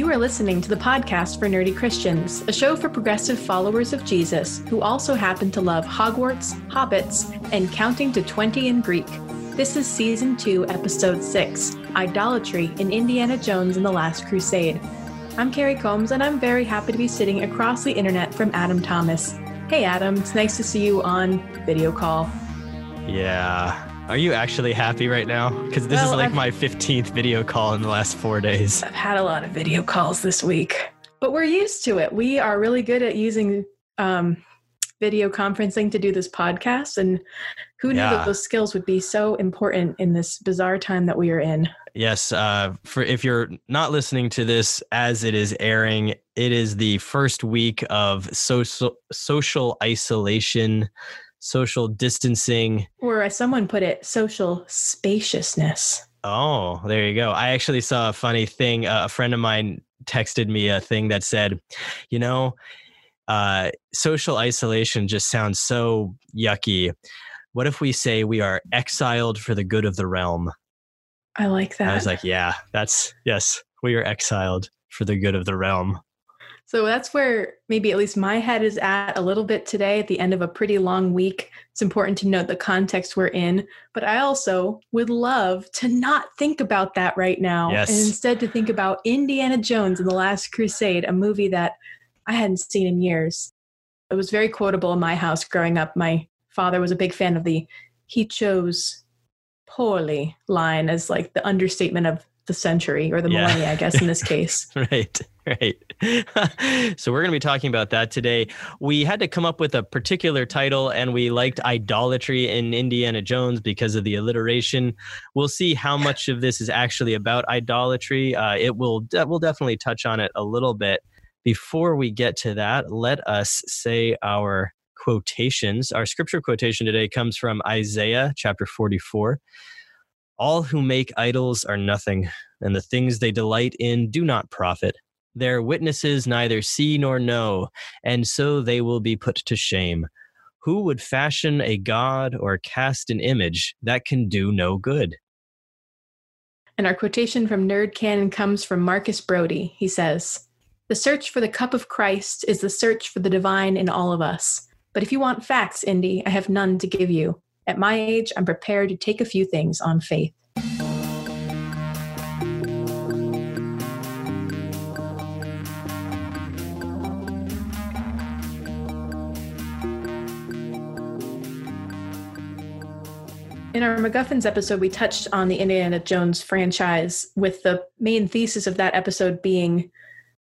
You are listening to the podcast for Nerdy Christians, a show for progressive followers of Jesus who also happen to love Hogwarts, hobbits, and counting to 20 in Greek. This is season 2, episode 6 Idolatry in Indiana Jones and the Last Crusade. I'm Carrie Combs, and I'm very happy to be sitting across the internet from Adam Thomas. Hey, Adam, it's nice to see you on video call. Yeah. Are you actually happy right now? Because this Well, is like I've- my 15th video call in the last four days. I've had a lot of video calls this week, but we're used to it. We are really good at using um, video conferencing to do this podcast, and who knew Yeah. that those skills would be so important in this bizarre time that we are in? Yes. Uh, for if you're not listening to this as it is airing, it is the first week of social social isolation, social distancing. Or, as someone put it, social spaciousness. Oh, there you go. I actually saw a funny thing. Uh, a friend of mine texted me a thing that said, you know, uh, social isolation just sounds so yucky. What if we say we are exiled for the good of the realm? I like that. I was like, yeah, that's yes, we are exiled for the good of the realm. So that's where maybe at least my head is at a little bit today at the end of a pretty long week. It's important to note the context we're in, but I also would love to not think about that right now Yes. and instead to think about Indiana Jones and the Last Crusade, a movie that I hadn't seen in years. It was very quotable in my house growing up. My father was a big fan of the he chose poorly line as like the understatement of the century or the Yeah. millennia, I guess, in this case. right right. So we're going to be talking about that today. We had to come up with a particular title and we liked idolatry in indiana jones because of the alliteration. We'll see how much of this is actually about idolatry. Uh, it will we'll definitely touch on it a little bit. Before we get to that let us say our quotations. Our scripture quotation today comes from isaiah chapter 44 all who make idols are nothing and the things they delight in do not profit. Their witnesses neither see nor know, and so they will be put to shame. Who would fashion a god or cast an image that can do no good? And our quotation from Nerd Canon comes from Marcus Brody. He says, The search for the cup of Christ is the search for the divine in all of us. But if you want facts, Indy, I have none to give you. At my age, I'm prepared to take a few things on faith. In our MacGuffins episode, we touched on the Indiana Jones franchise, with the main thesis of that episode being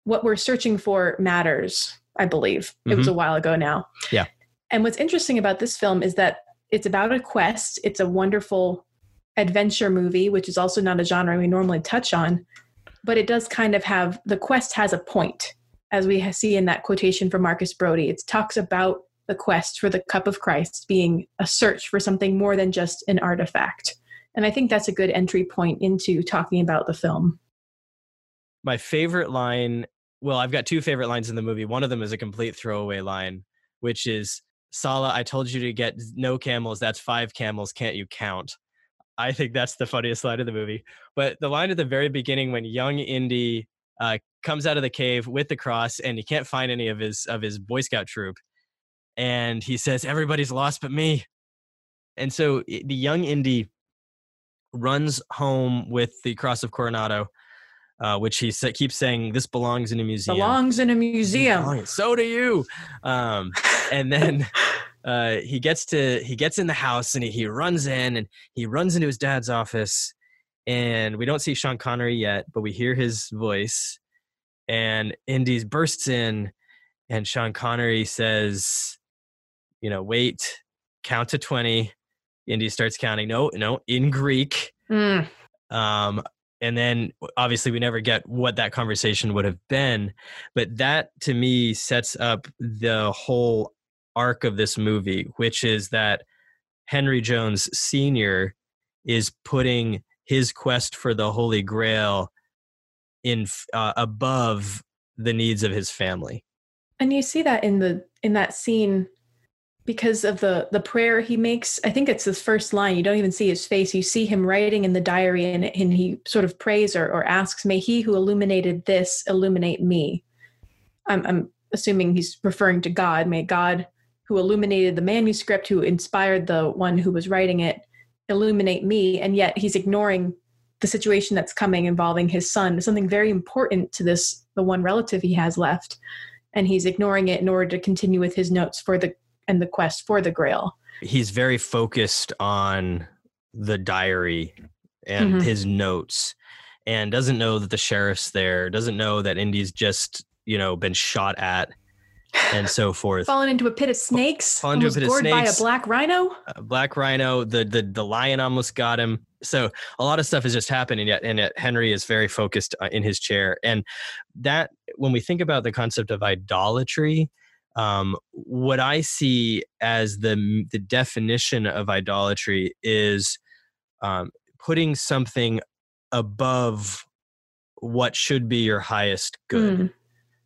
what we're searching for matters, I believe. It was mm-hmm. a while ago now. Yeah. And what's interesting about this film is that it's about a quest, it's a wonderful adventure movie, which is also not a genre we normally touch on, but it does kind of have the quest has a point, as we see in that quotation from Marcus Brody. It talks about the quest for the cup of Christ being a search for something more than just an artifact. And I think that's a good entry point into talking about the film. My favorite line, well, I've got two favorite lines in the movie. One of them is a complete throwaway line, which is Sallah, I told you to get no camels. That's five camels. Can't you count? I think that's the funniest line of the movie. But the line at the very beginning when young Indy uh, comes out of the cave with the cross and he can't find any of his of his Boy Scout troop, and he says, "Everybody's lost but me." And so the young Indy runs home with the cross of Coronado, uh, which he sa- keeps saying, "This belongs in a museum." Belongs in a museum. So do you. Um, and then uh, he gets to he gets in the house and he, he runs in and he runs into his dad's office and we don't see Sean Connery yet, but we hear his voice and Indy's bursts in and Sean Connery says, you know, wait, count to 20. Indy starts counting. No, no, in Greek. Mm. Um, and then obviously we never get what that conversation would have been, but that to me sets up the whole arc of this movie, which is that Henry Jones Sr. is putting his quest for the Holy Grail in uh, above the needs of his family. And you see that in the in that scene because of the the prayer he makes. I think it's the first line. You don't even see his face. You see him writing in the diary and, and he sort of prays or, or asks may he who illuminated this illuminate me. I'm, I'm assuming he's referring to god. May god who illuminated the manuscript who inspired the one who was writing it illuminate me. And yet he's ignoring the situation that's coming involving his son. Something very important to this the one relative he has left. And he's ignoring it in order to continue with his notes for the and the quest for the grail. He's very focused on the diary and mm-hmm. his notes and doesn't know that the sheriff's there doesn't know that indy's just you know been shot at and so forth. Fallen into a pit of snakes fallen into a pit of snakes by a black rhino? A black rhino the, the the lion almost got him. So a lot of stuff has just happened and yet and yet henry is very focused uh, in his chair. And that when we think about the concept of idolatry um, what I see as the the definition of idolatry is um, putting something above what should be your highest good. Mm.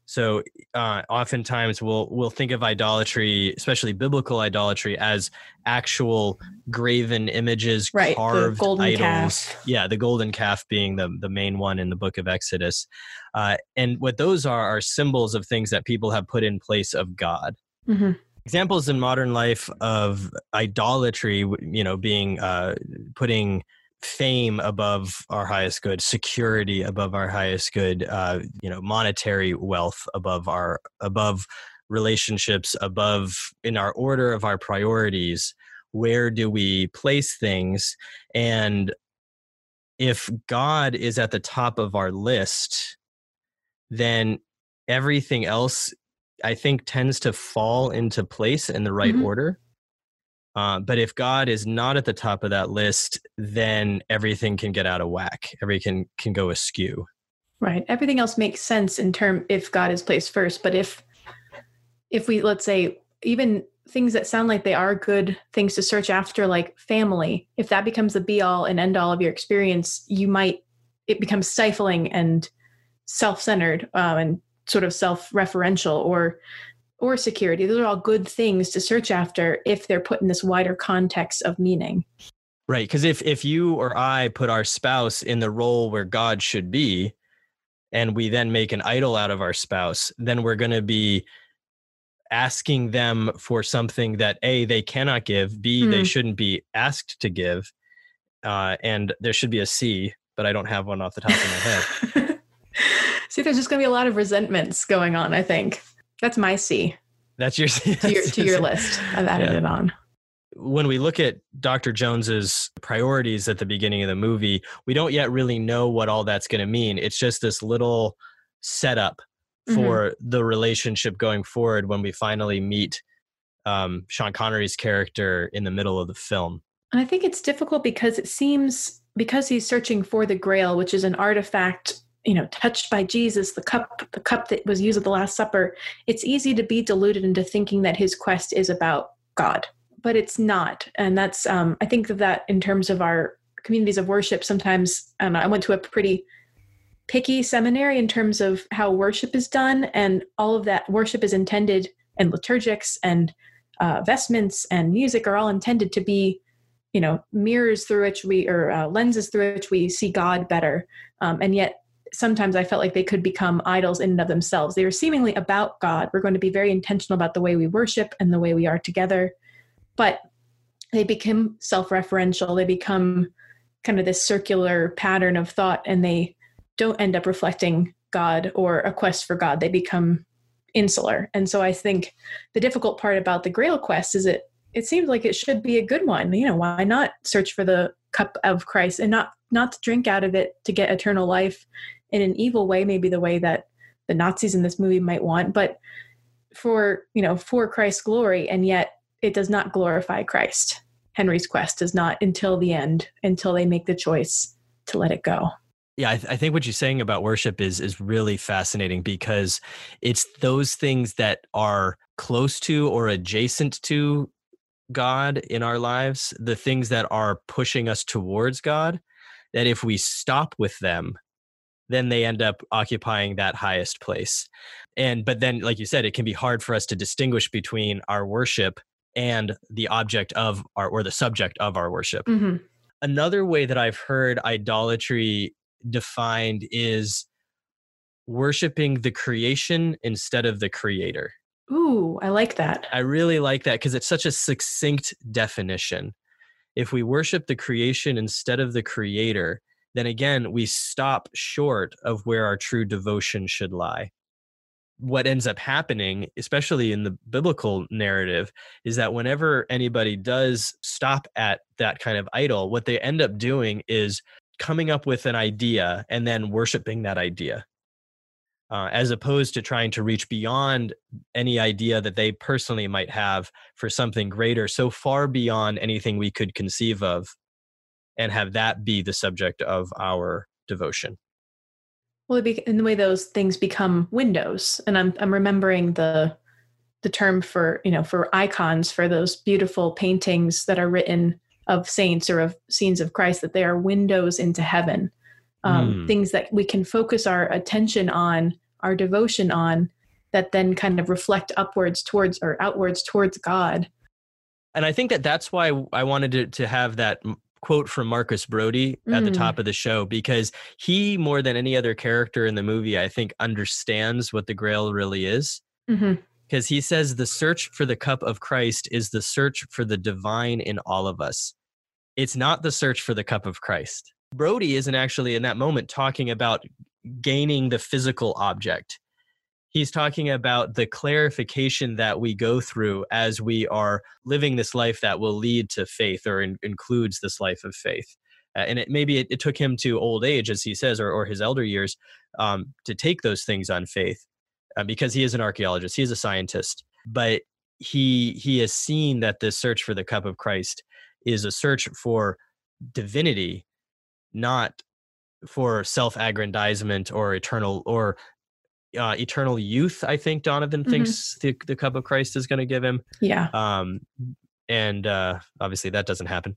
So uh, oftentimes we'll we'll think of idolatry, especially biblical idolatry, as actual graven images, right, carved idols. Calf. Yeah, the golden calf being the the main one in the book of Exodus, uh, and what those are are symbols of things that people have put in place of God. Mm-hmm. Examples in modern life of idolatry, you know, being uh, putting fame above our highest good, security above our highest good, uh, you know, monetary wealth above our above relationships, above in our order of our priorities. Where do we place things? And if God is at the top of our list, then everything else I think tends to fall into place in the right mm-hmm. order. Uh, but if God is not at the top of that list, then everything can get out of whack. Everything can, can go askew. Right. Everything else makes sense in term if God is placed first. But if if we let's say even things that sound like they are good things to search after, like family, if that becomes the be all and end all of your experience, you might it becomes stifling and self-centered uh, and sort of self-referential or or security. Those are all good things to search after if they're put in this wider context of meaning. Right. Because if, if you or I put our spouse in the role where God should be, and we then make an idol out of our spouse, then we're going to be asking them for something that A, they cannot give, B, mm. they hmm. shouldn't be asked to give. Uh, and there should be a C, but I don't have one off the top of my head. See, there's just going to be a lot of resentments going on, I think. That's my C. That's your C. to your, to your list. I've added yeah. it on. When we look at Dr. Jones's priorities at the beginning of the movie, we don't yet really know what all that's going to mean. It's just this little setup for mm-hmm. the relationship going forward when we finally meet um, Sean Connery's character in the middle of the film. And I think it's difficult because it seems because he's searching for the Grail, which is an artifact you know touched by jesus the cup the cup that was used at the last supper it's easy to be deluded into thinking that his quest is about god but it's not. And that's um, i think of that in terms of our communities of worship. Sometimes um, i went to a pretty picky seminary in terms of how worship is done and all of that worship is intended and liturgics and uh, vestments and music are all intended to be you know mirrors through which we or uh, lenses through which we see god better. Um, and yet sometimes I felt like they could become idols in and of themselves. They were seemingly about God. We're going to be very intentional about the way we worship and the way we are together. But they become self referential. They become kind of this circular pattern of thought and they don't end up reflecting God or a quest for God. They become insular. And so I think the difficult part about the Grail quest is it it seems like it should be a good one. You know, why not search for the cup of Christ and not not drink out of it to get eternal life in an evil way, maybe the way that the Nazis in this movie might want, but for, you know, for Christ's glory. And yet it does not glorify Christ. Henry's quest does not until the end, until they make the choice to let it go. Yeah, I, th- I, think what you're saying about worship is is really fascinating because it's those things that are close to or adjacent to God in our lives, the things that are pushing us towards God, that if we stop with them, then they end up occupying that highest place. And but then like you said it can be hard for us to distinguish between our worship and the object of our or the subject of our worship. hmm Another way that I've heard idolatry defined is worshiping the creation instead of the creator. Ooh, I like that. I really like that because it's such a succinct definition. If we worship the creation instead of the creator, then again, we stop short of where our true devotion should lie. What ends up happening, especially in the biblical narrative, is that whenever anybody does stop at that kind of idol, what they end up doing is coming up with an idea and then worshiping that idea uh, as opposed to trying to reach beyond any idea that they personally might have for something greater, so far beyond anything we could conceive of, and have that be the subject of our devotion. Well, be, in the way those things become windows, and I'm I'm remembering the the term for you know for icons for those beautiful paintings that are written of saints or of scenes of Christ that they are windows into heaven, um, Mm. things that we can focus our attention on, our devotion on, that then kind of reflect upwards towards or outwards towards God. And I think that that's why I wanted to, to have that quote from Marcus Brody at the Mm. top of the show because he, more than any other character in the movie, I think understands what the Grail really is. because he says the search for the cup of Christ is the search for the divine in all of us. It's not the search for the cup of Christ. Brody isn't actually in that moment talking about gaining the physical object. He's talking about the clarification that we go through as we are living this life that will lead to faith or in, includes this life of faith. Uh, and it maybe it, it took him to old age, as he says, or, or his elder years, um, to take those things on faith uh, because he is an archaeologist, he is a scientist, but he he has seen that this search for the cup of Christ is a search for divinity, not for self-aggrandizement or eternal or uh, eternal youth. I think Donovan Mhm. thinks the, the cup of Christ is going to give him, Yeah, um, and uh, obviously that doesn't happen.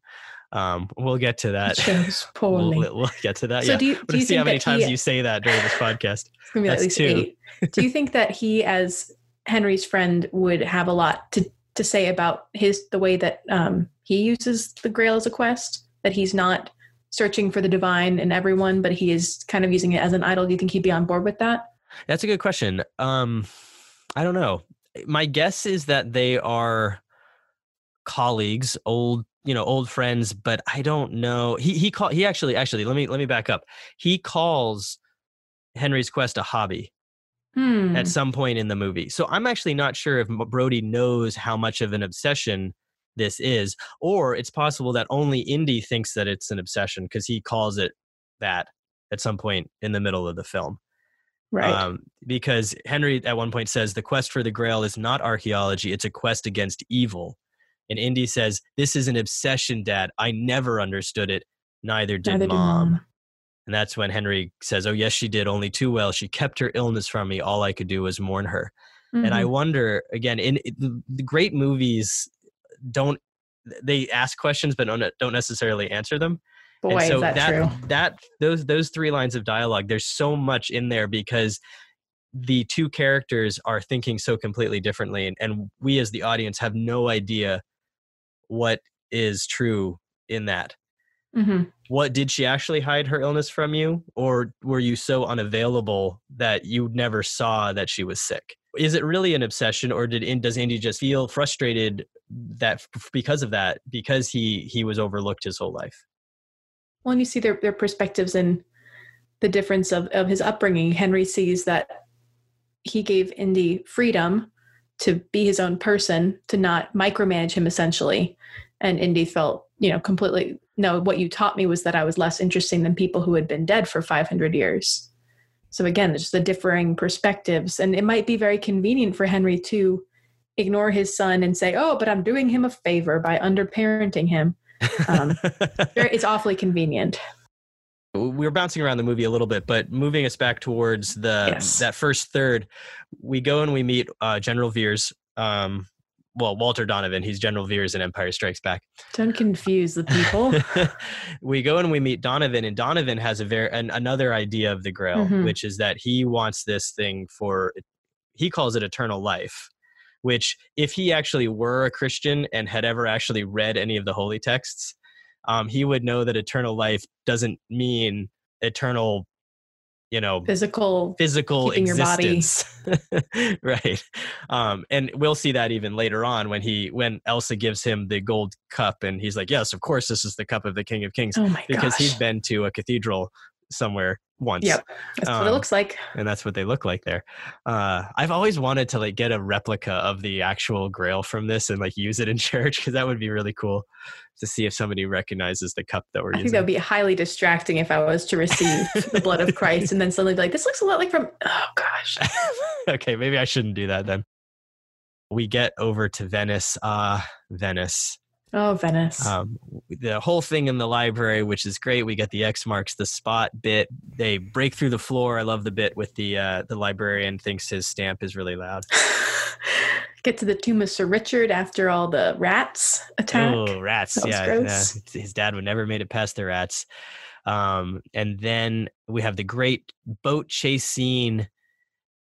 Um, we'll get to that. shows poorly. we'll we'll get to that. so yeah. do you, do you see how many times he, you say that during this podcast. It's gonna be at That's least two. eight. Do you think that he, as Henry's friend, would have a lot to to say about his the way that um, he uses the Grail as a quest? That he's not searching for the divine in everyone, but he is kind of using it as an idol. Do you think he'd be on board with that? That's a good question. Um, I don't know. My guess is that they are colleagues, old, you know, old friends, but I don't know. He he call he actually actually let me let me back up. He calls Henry's quest a hobby Hmm. at some point in the movie. So I'm actually not sure if Brody knows how much of an obsession this is, or it's possible that only Indy thinks that it's an obsession because he calls it that at some point in the middle of the film. Right. Um, because Henry at one point says the quest for the grail is not archaeology, it's a quest against evil. And Indy says, This is an obsession, Dad. I never understood it. Neither did Neither did mom. And that's when Henry says, Oh, yes, she did, only too well. She kept her illness from me. All I could do was mourn her. And I Mhm. wonder, again, in the great movies, don't they ask questions but don't necessarily answer them boy, and so is that, true. that those those three lines of dialogue there's so much in there because the two characters are thinking so completely differently and, and we as the audience have no idea what is true in that. Hmm what did she actually hide her illness from you or were you so unavailable that you never saw that she was sick? Is it really an obsession or did does andy just feel frustrated that because of that because he he was overlooked his whole life Well, and you see their their perspectives and the difference of of his upbringing. Henry sees that he gave Indy freedom to be his own person, to not micromanage him essentially. And Indy felt, you know, completely no, what you taught me was that I was less interesting than people who had been dead for 500 years. So again, just the differing perspectives. And it might be very convenient for Henry to ignore his son and say, oh, but I'm doing him a favor by underparenting him. Um, It's awfully convenient. we were bouncing around the movie a little bit, but moving us back towards the Yes. that first third, we go and we meet uh, General Veers. Um, well, Walter Donovan. He's General Veers in Empire Strikes Back. Don't confuse the people. we go and we meet Donovan, and Donovan has a very an, another idea of the Grail, Mhm. which is that he wants this thing for he calls it eternal life, which if he actually were a Christian and had ever actually read any of the holy texts, um, he would know that eternal life doesn't mean eternal you know physical physical existence. Right. Um and we'll see that even later on when he when elsa gives him the gold cup and he's like yes of course this is the cup of the king of kings oh my because gosh. he's been to a cathedral somewhere once yep that's um, what it Um, looks like and that's what they look like there uh i've always wanted to like get a replica of the actual grail from this and like use it in church because that would be really cool to see if somebody recognizes the cup that we're I think using that would be highly distracting if I was to receive the blood of Christ and then suddenly be like, this looks a lot like from, oh gosh. okay, maybe I shouldn't do that then. We get over to Venice. Uh, Venice. Oh, Venice. Um, the whole thing in the library, which is great. We get the X marks the spot bit. They break through the floor. I love the bit with the uh, the librarian thinks his stamp is really loud. Get to the tomb of Sir Richard after all the rats attack. Oh, rats! Yeah, gross. yeah, his dad would never made it past the rats. Um, and then we have the great boat chase scene,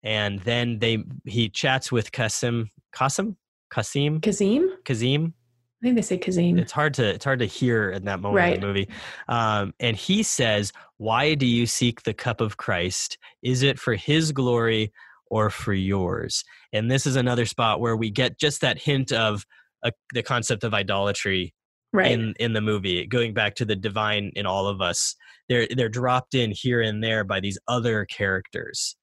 and then they he chats with Kasim, Kasim, Kasim, Kazim? Kazim. I think they say Kazim. It's hard to it's hard to hear in that moment in Right. the movie. Um, and he says, "Why do you seek the cup of Christ? Is it for His glory or for yours?" And this is another spot where we get just that hint of uh, the concept of idolatry right. in in the movie going back to the divine in all of us they're they're dropped in here and there by these other characters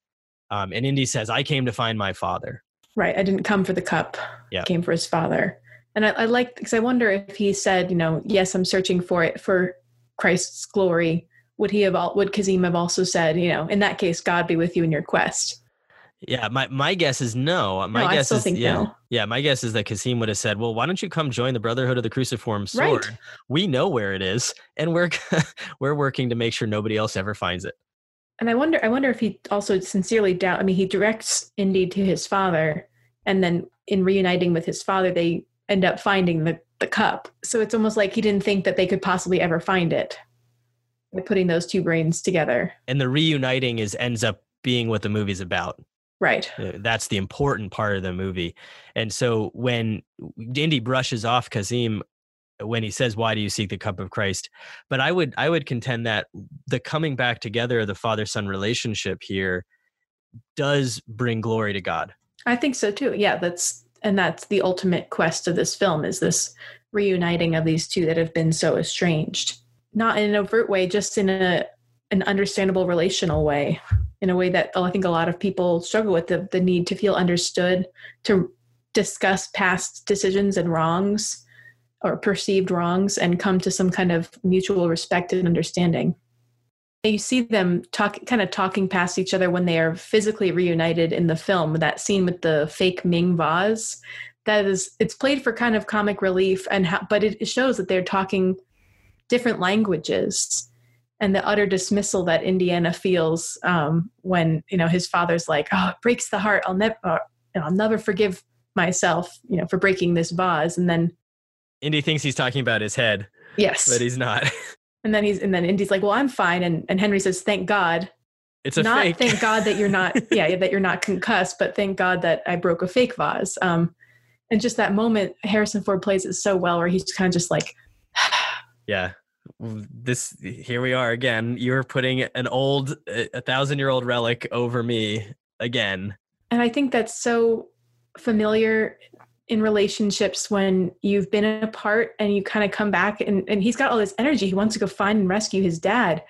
um, and indy says i came to find my father Right. I didn't come for the cup. Yeah. Came for his father. And I, I like because I wonder if he said, you know, yes, I'm searching for it for Christ's glory. Would he have? al- Would Kazim have also said, you know, in that case, God be with you in your quest? yeah my my guess is no my No, guess is yeah no. yeah my guess is that Kasim would have said well why don't you come join the brotherhood of the cruciform sword Right. we know where it is and we're we're working to make sure nobody else ever finds it And I wonder, I wonder if he also sincerely doubt. I mean, he directs Indy to his father, and then in reuniting with his father, they end up finding the the cup. So it's almost like he didn't think that they could possibly ever find it. By putting those two brains together, and the reuniting is ends up being what the movie's about right? Uh, That's the important part of the movie. And so when Indy brushes off Kazim when he says, "Why do you seek the cup of Christ?" But I would I would contend that the coming back together of the father son relationship here does bring glory to God. I think so too. Yeah, that's and that's the ultimate quest of this film is this reuniting of these two that have been so estranged. Not in an overt way, just in a an understandable relational way, in a way that I think a lot of people struggle with the, the need to feel understood, to discuss past decisions and wrongs or perceived wrongs and come to some kind of mutual respect and understanding. You see them talk, kind of talking past each other when they are physically reunited in the film. That scene with the fake Ming vase, that is, it's played for kind of comic relief, and how, but it shows that they're talking different languages, and the utter dismissal that Indiana feels um, when you know his father's like, "Oh, it breaks the heart. I'll never, uh, I'll never forgive myself, you know, for breaking this vase," and then Indy thinks he's talking about his head, yes, but he's not. and then he's and then Indy's like, "Well, I'm fine," and and Henry says, "Thank God." It's a not fake. thank God that you're not, yeah, that you're not concussed, but thank God that I broke a fake vase. Um, and just that moment, Harrison Ford plays it so well, where he's kind of just like, yeah. This here we are again. You're putting an old, a thousand year old relic over me again. and I think that's so familiar in relationships when you've been apart and you kind of come back and, and he's got all this energy. He wants to go find and rescue his dad.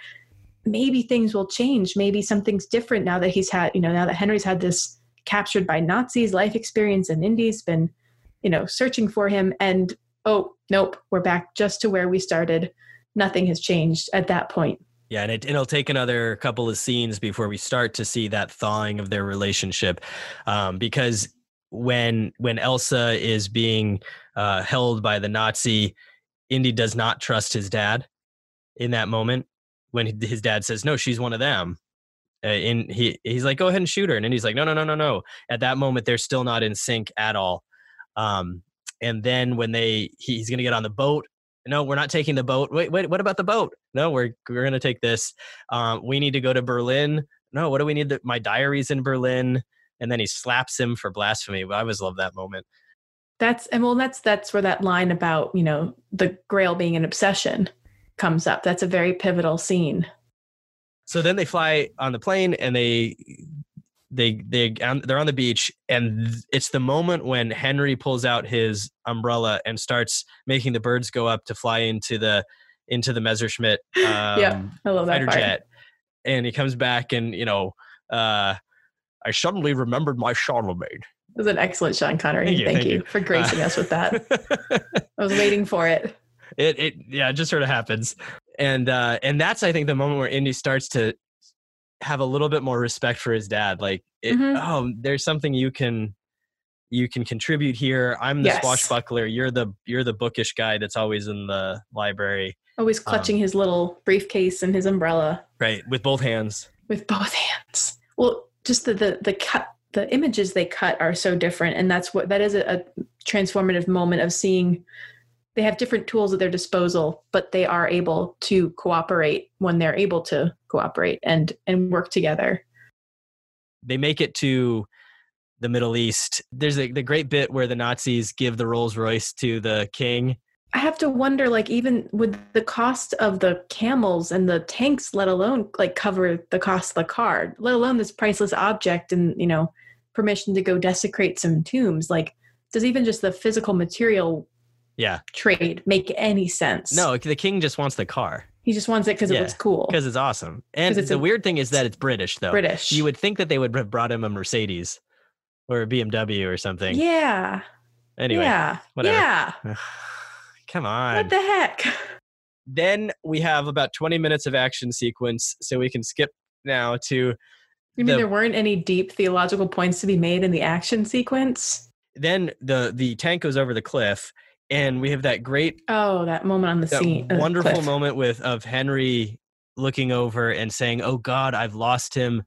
Maybe things will change. Maybe something's different now that he's had, you know, now that Henry's had this captured by Nazis life experience and Indy's been, you know, searching for him. And oh, nope, we're back just to where we started. Nothing has changed at that point. Yeah, and it, it'll take another couple of scenes before we start to see that thawing of their relationship, um, because when when Elsa is being uh, held by the Nazi, Indy does not trust his dad in that moment when his dad says, "No, she's one of them." Uh, and he he's like, "Go ahead and shoot her," and Indy's like, "No, no, no, no, no." At that moment, they're still not in sync at all. Um, and then when they he- he's going to get on the boat. No we're not taking the boat. Wait wait what about the boat? No we're we're going to take this. Um, we need to go to berlin. No what do we need to, my diary's in berlin and then he slaps him for blasphemy. But I always love that moment. That's and well, that's that's where that line about you know the Grail being an obsession comes up. That's a very pivotal scene. So then they fly on the plane and they they they they're on the beach and it's the moment when Henry pulls out his umbrella and starts making the birds go up to fly into the into the Messerschmitt um, yeah, I love that fighter part. jet, and he comes back and you know uh, I suddenly remembered my Charlemagne. It was an excellent Sean Connery. Thank Thank, you, you, thank you. for gracing Uh, us with that. I was waiting for it. it it yeah, it just sort of happens. And uh and that's I think the moment where Indy starts to have a little bit more respect for his dad. Like it, Mhm. oh, there's something you can you can contribute here. I'm the Yes. swashbuckler. You're the you're the bookish guy that's always in the library. Always Um, clutching his little briefcase and his umbrella Right. With both hands. with both hands. Well, just the the, the cut the images they cut are so different and that's what that is a, a transformative moment of seeing they have different tools at their disposal but they are able to cooperate when they're able to cooperate and and work together They make it to the Middle East. There's a, the great bit where the Nazis give the Rolls Royce to the king. I have to wonder like even with the cost of the camels and the tanks let alone like cover the cost of the car let alone this priceless object and you know permission to go desecrate some tombs like does even just the physical material Yeah. trade make any sense. No, the king just wants the car he just wants it because Yeah, it looks cool. because it's awesome. And it's the a- weird thing is that it's British, though. British. You would think that they would have brought him a Mercedes or a BMW or something. yeah. Anyway, yeah. whatever. Yeah. come on. What the heck? then we have about 20 minutes of action sequence, so we can skip now to You mean The- there weren't any deep theological points to be made in the action sequence? then the the tank goes over the cliff, and we have that great, Oh, that moment on the that scene. uh, wonderful cliff. moment with of Henry looking over and saying, "Oh God, I've lost him."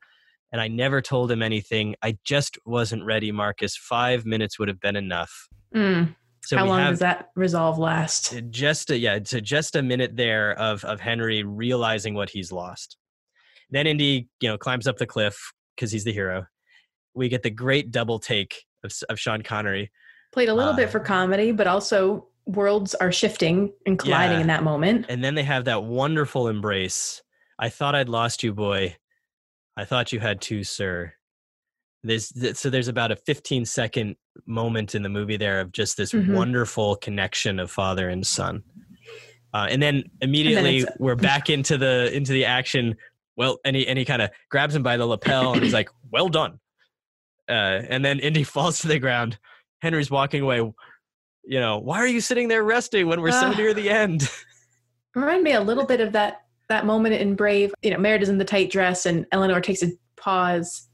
And I never told him anything. I just wasn't ready, Marcus. Five minutes would have been enough. Mm. So How long have does that resolve last? just a, yeah, a, just a minute there of of Henry realizing what he's lost. Then Indy, you know, climbs up the cliff because he's the hero. We get the great double take of of Sean Connery. Played a little uh, bit for comedy, but also worlds are shifting and colliding Yeah. in that moment. And then they have that wonderful embrace. I thought I'd lost you, boy. I thought you had too, sir. There's th- so there's about a 15 second moment in the movie there of just this Mhm. wonderful connection of father and son. Uh, and then immediately it's- we're back into the into the action. Well, and he and he kind of grabs him by the lapel and he's like, "Well done." Uh, and then Indy falls to the ground. Henry's walking away. You know, why are you sitting there resting when we're so Ah. near the end? Remind me a little bit of that that moment in Brave. You know, Merida is in the tight dress, and Elinor takes a pause,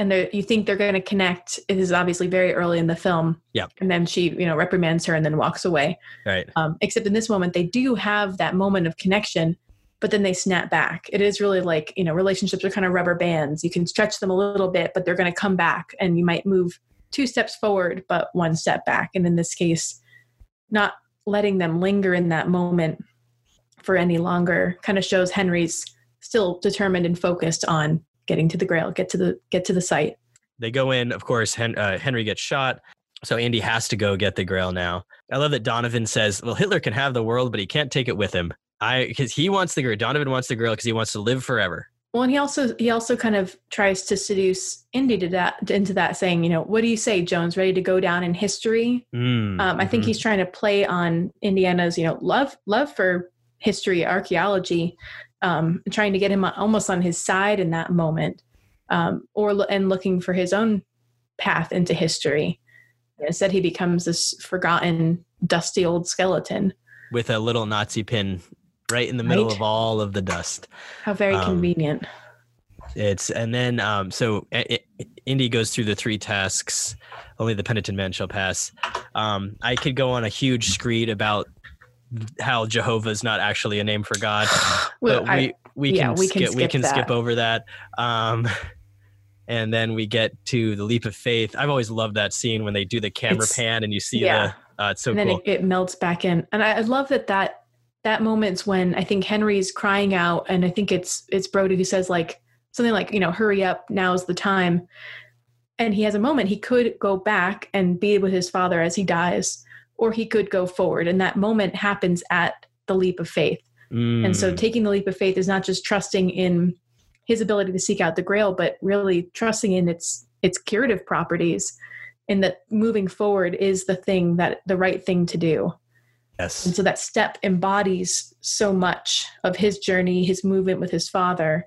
and you think they're going to connect. It is obviously very early in the film. Yep. And then she, you know, reprimands her and then walks away. Right. Um, except in this moment, they do have that moment of connection, but then they snap back. It is really like you know, relationships are kind of rubber bands. You can stretch them a little bit, but they're going to come back, and you might move two steps forward, but one step back. And in this case, not letting them linger in that moment for any longer kind of shows Henry's still determined and focused on getting to the grail, get to the get to the site. They go in. Of course, Hen- uh, Henry gets shot. So Andy has to go get the grail now. I love that Donovan says, well, Hitler can have the world, but he can't take it with him. I because he wants the grail. Donovan wants the grail because he wants to live forever. Well, and he also he also kind of tries to seduce Indy to that into that, saying, you know, what do you say, Jones? Ready to go down in history? Mm, Um, I think mhm. he's trying to play on Indiana's, you know, love love for history, archaeology, um, trying to get him almost on his side in that moment, um, or and looking for his own path into history. Instead, he becomes this forgotten, dusty old skeleton. with a little Nazi pin right in the middle Right. of all of the dust. How very Um, convenient. It's and then um, so I- I- Indy goes through the three tasks. Only the penitent man shall pass. Um, I could go on a huge screed about how Jehovah is not actually a name for God. Well, but I- we we yeah, can we can skip we skip can skip over that. Um, and then we get to the leap of faith. I've always loved that scene when they do the camera It's- pan and you see yeah. the. Uh, it's so and then cool. it, it melts back in and I, I love that that that moment's when i think henry's crying out and i think it's it's brody who says like something like you know hurry up now's the time and he has a moment he could go back and be with his father as he dies or he could go forward and that moment happens at the leap of faith and so Mm. taking the leap of faith is not just trusting in his ability to seek out the grail but really trusting in its its curative properties and that moving forward is the thing that the right thing to do Yes. and so that step embodies so much of his journey his movement with his father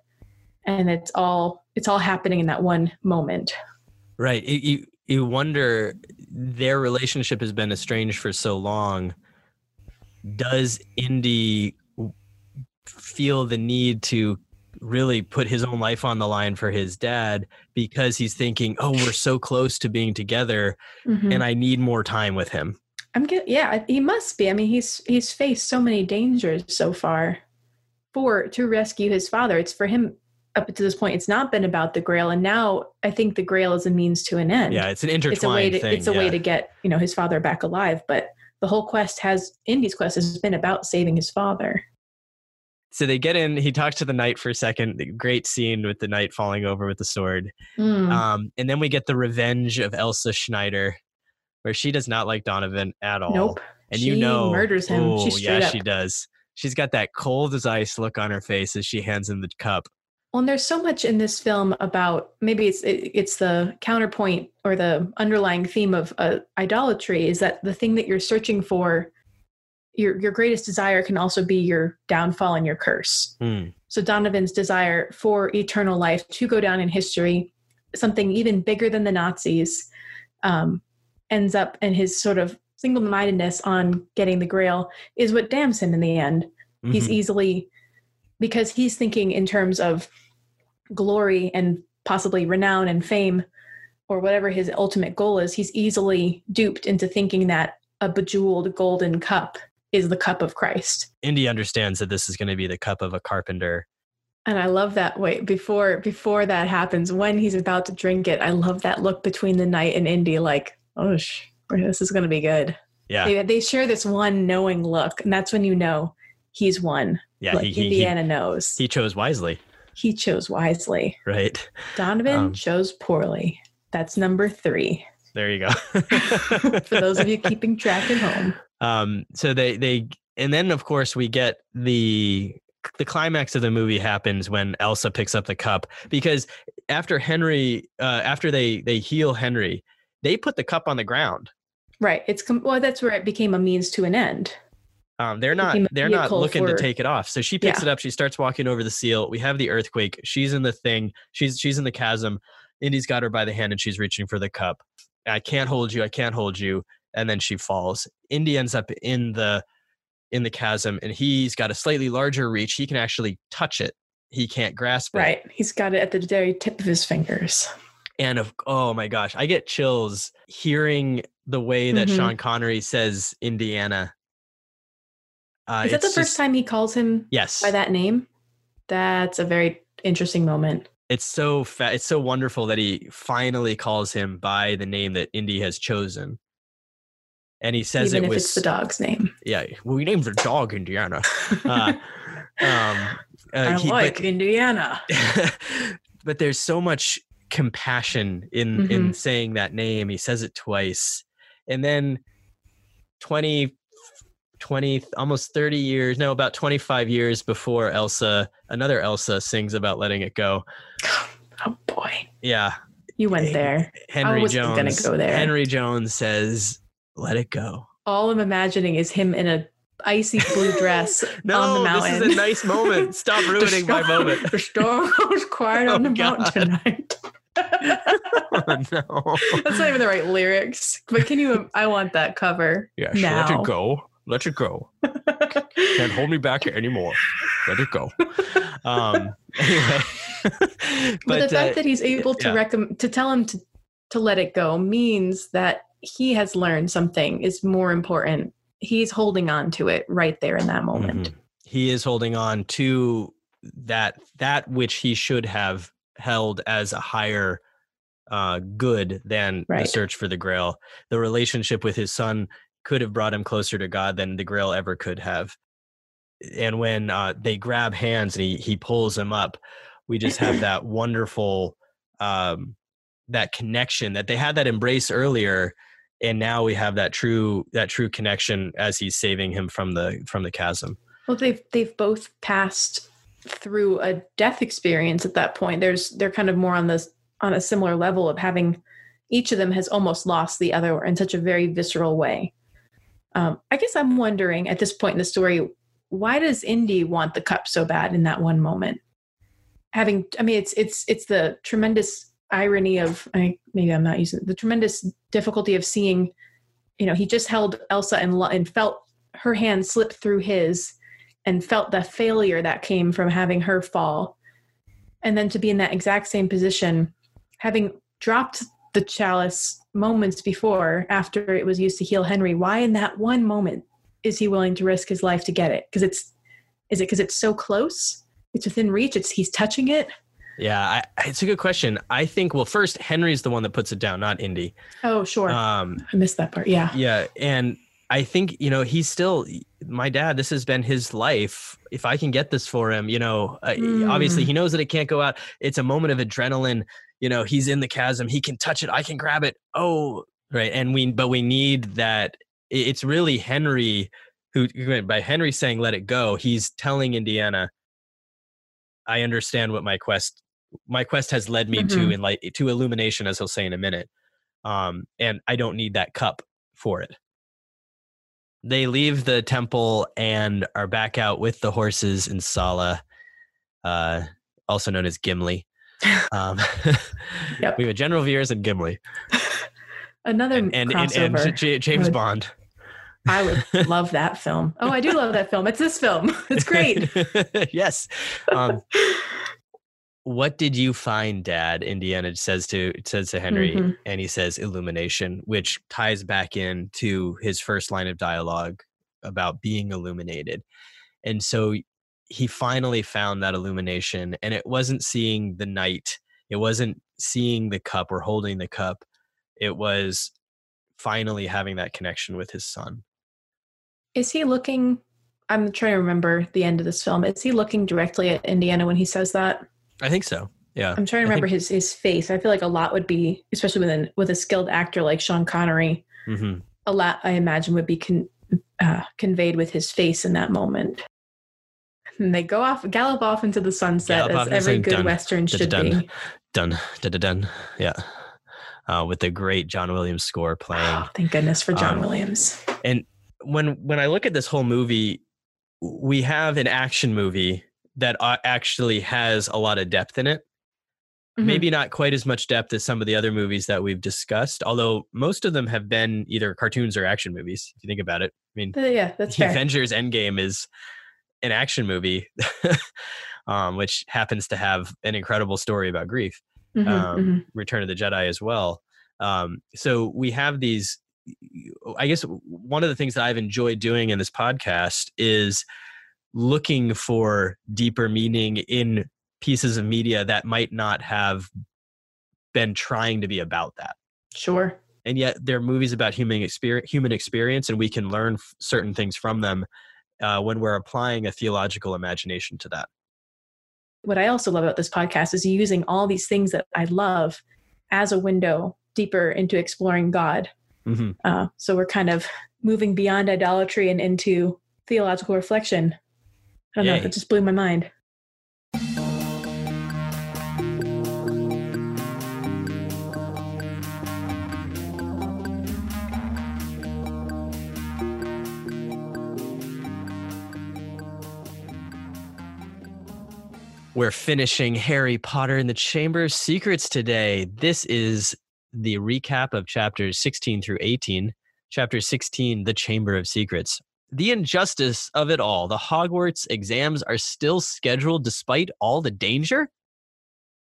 and it's all it's all happening in that one moment Right. You, you you wonder their relationship has been estranged for so long. Does Indy feel the need to really put his own life on the line for his dad because he's thinking, "Oh, we're so close to being together Mhm. and I need more time with him." i'm get yeah he must be i mean he's he's faced so many dangers so far for to rescue his father it's for him up to this point it's not been about the grail and now i think the grail is a means to an end Yeah, it's an intertwined it's a way to thing. it's a way to get you know his father back alive but the whole quest has indy's quest has been about saving his father so they get in, he talks to the knight for a second. the Great scene with the knight falling over with the sword. Mm. Um, and then we get the revenge of Elsa Schneider, where she does not like Donovan at all. nope And She you know, murders him. Oh, She's yeah, straight she does. She's got that cold as ice look on her face as she hands him the cup. Well, and there's so much in this film about maybe it's it, it's the counterpoint or the underlying theme of uh, idolatry is that the thing that you're searching for, your your greatest desire can also be your downfall and your curse. Hmm. So Donovan's desire for eternal life to go down in history, something even bigger than the Nazis, um, ends up in his sort of single-mindedness on getting the Grail is what damns him in the end he's Mhm. easily because he's thinking in terms of glory and possibly renown and fame or whatever his ultimate goal is he's easily duped into thinking that a bejeweled golden cup is the cup of christ. Indy understands that this is going to be the cup of a carpenter. and i love that wait before before that happens when he's about to drink it i love that look between the knight and indy like oh sh- this is going to be good. Yeah, they, they share this one knowing look and that's when you know he's won yeah. like he, he, he, indiana knows. he chose wisely, he chose wisely. right? Donovan Um, chose poorly. That's number three. There you go. For those of you keeping track at home. um, so they they and then of course we get the the climax of the movie happens when Elsa picks up the cup because after Henry uh, after they they heal Henry, they put the cup on the ground. Right. It's com- well, that's where it became a means to an end. Um, they're not they're not looking to take it off. So she picks Yeah. it up. She starts walking over the seal. We have the earthquake. She's in the thing. She's she's in the chasm. Indy's got her by the hand and she's reaching for the cup. I can't hold you. I can't hold you. And then she falls. Indy ends up in the in the chasm, and he's got a slightly larger reach. He can actually touch it. He can't grasp it. Right. He's got it at the very tip of his fingers. And of oh my gosh, I get chills hearing the way that Mhm. Sean Connery says Indiana. Uh, Is that the first just- time he calls him Yes. by that name? That's a very interesting moment. it's so fa- it's so wonderful that he finally calls him by the name that Indy has chosen. And he says even it if was it's the dog's name. yeah. Well, we named the dog Indiana. Uh, um, uh, I he- like but, Indiana. but there's so much compassion in Mm-hmm. in saying that name. He says it twice, and then 20, 20 almost 30 years no about 25 years before elsa another elsa sings about letting it go Oh boy. yeah You went there. henry wasn't gonna jones go there. henry jones says let it go All I'm imagining is him in a icy blue dress no on the mountain this is a nice moment stop The ruining my moment The storm was quiet Oh, on the God. mountain tonight. oh, no That's not even the right lyrics. But can you? I want that cover. yeah sure, let now. it go let it go can't hold me back anymore let it go um anyway but, But, the fact uh, that he's able to yeah. recommend to tell him to to let it go means that he has learned something is more important. He's holding on to it right there in that moment. Mhm. He is holding on to that that which he should have held as a higher uh, good than the search for the Grail. The relationship with his son could have brought him closer to God than the Grail ever could have. And when uh, they grab hands and he he pulls him up, we just have that wonderful um, that connection that they had that embrace earlier and now we have that true that true connection as he's saving him from the from the chasm. Well they've they've both passed through a death experience at that point. There's they're kind of more on this on a similar level of having each of them has almost lost the other in such a very visceral way um, i guess i'm wondering at this point in the story why does indy want the cup so bad in that one moment? Having i mean it's it's it's the tremendous irony of I, maybe i'm not using the tremendous difficulty of seeing you know he just held elsa and, and felt her hand slip through his and felt the failure that came from having her fall. And then to be in that exact same position having dropped the chalice moments before after it was used to heal henry why in that one moment is he willing to risk his life to get it because it's is it because it's so close it's within reach it's he's touching it yeah, I, it's a good question. I think well, first Henry's the one that puts it down, not Indy. Oh, sure. Um, I missed that part. Yeah. Yeah, and I think you know he's still my dad. This has been his life. If I can get this for him, you know, mm. obviously he knows that it can't go out. It's a moment of adrenaline. You know, he's in the chasm. He can touch it. I can grab it. Oh, right. And we, but we need that. It's really Henry who, by Henry saying "Let it go," he's telling Indiana, I understand what my quest my quest has led me mm-hmm. to enlight to illumination, as he'll say in a minute. Um, and I don't need that cup for it. They leave the temple and are back out with the horses in Sallah, uh, also known as Gimli. Um, yep. we have a General Veers and Gimli. Another and, and, and, and J- James would, Bond. I would love that film. Oh, I do love that film. It's this film. It's great. yes. Um, what did you find dad indiana says to says to henry mm-hmm. and he says illumination which ties back in to his first line of dialogue about being illuminated and so he finally found that illumination and it wasn't seeing the knight it wasn't seeing the cup or holding the cup it was finally having that connection with his son is he looking i'm trying to remember the end of this film is he looking directly at indiana when he says that I think so. Yeah. I'm trying to remember think... his his face. I feel like a lot would be, especially with an with a skilled actor like Sean Connery. Mm-hmm. A lot, I imagine, would be con, uh, conveyed with his face in that moment. And they go off, gallop off into the sunset as every good done. western should done. be. Done, done, done. Yeah. Uh, with the great John Williams score playing. Oh, thank goodness for John um, Williams. And when when I look at this whole movie, we have an action movie that actually has a lot of depth in it. Mm-hmm. Maybe not quite as much depth as some of the other movies that we've discussed, although most of them have been either cartoons or action movies. If you think about it, I mean, uh, yeah, that's fair. Avengers Endgame is an action movie, um, which happens to have an incredible story about grief. Mm-hmm, um, mm-hmm. Return of the Jedi as well. Um, so we have these. I guess one of the things that I've enjoyed doing in this podcast is looking for deeper meaning in pieces of media that might not have been trying to be about that. Sure. And yet they're movies about human experience, human experience, and we can learn f- certain things from them uh, when we're applying a theological imagination to that. What I also love about this podcast is using all these things that I love as a window deeper into exploring God. Mm-hmm. Uh, so we're kind of moving beyond idolatry and into theological reflection I don't Yay. know. It just blew my mind. We're finishing Harry Potter and the Chamber of Secrets today. This is the recap of chapters 16 through 18. Chapter 16, The Chamber of Secrets the injustice of it all. The Hogwarts exams are still scheduled despite all the danger.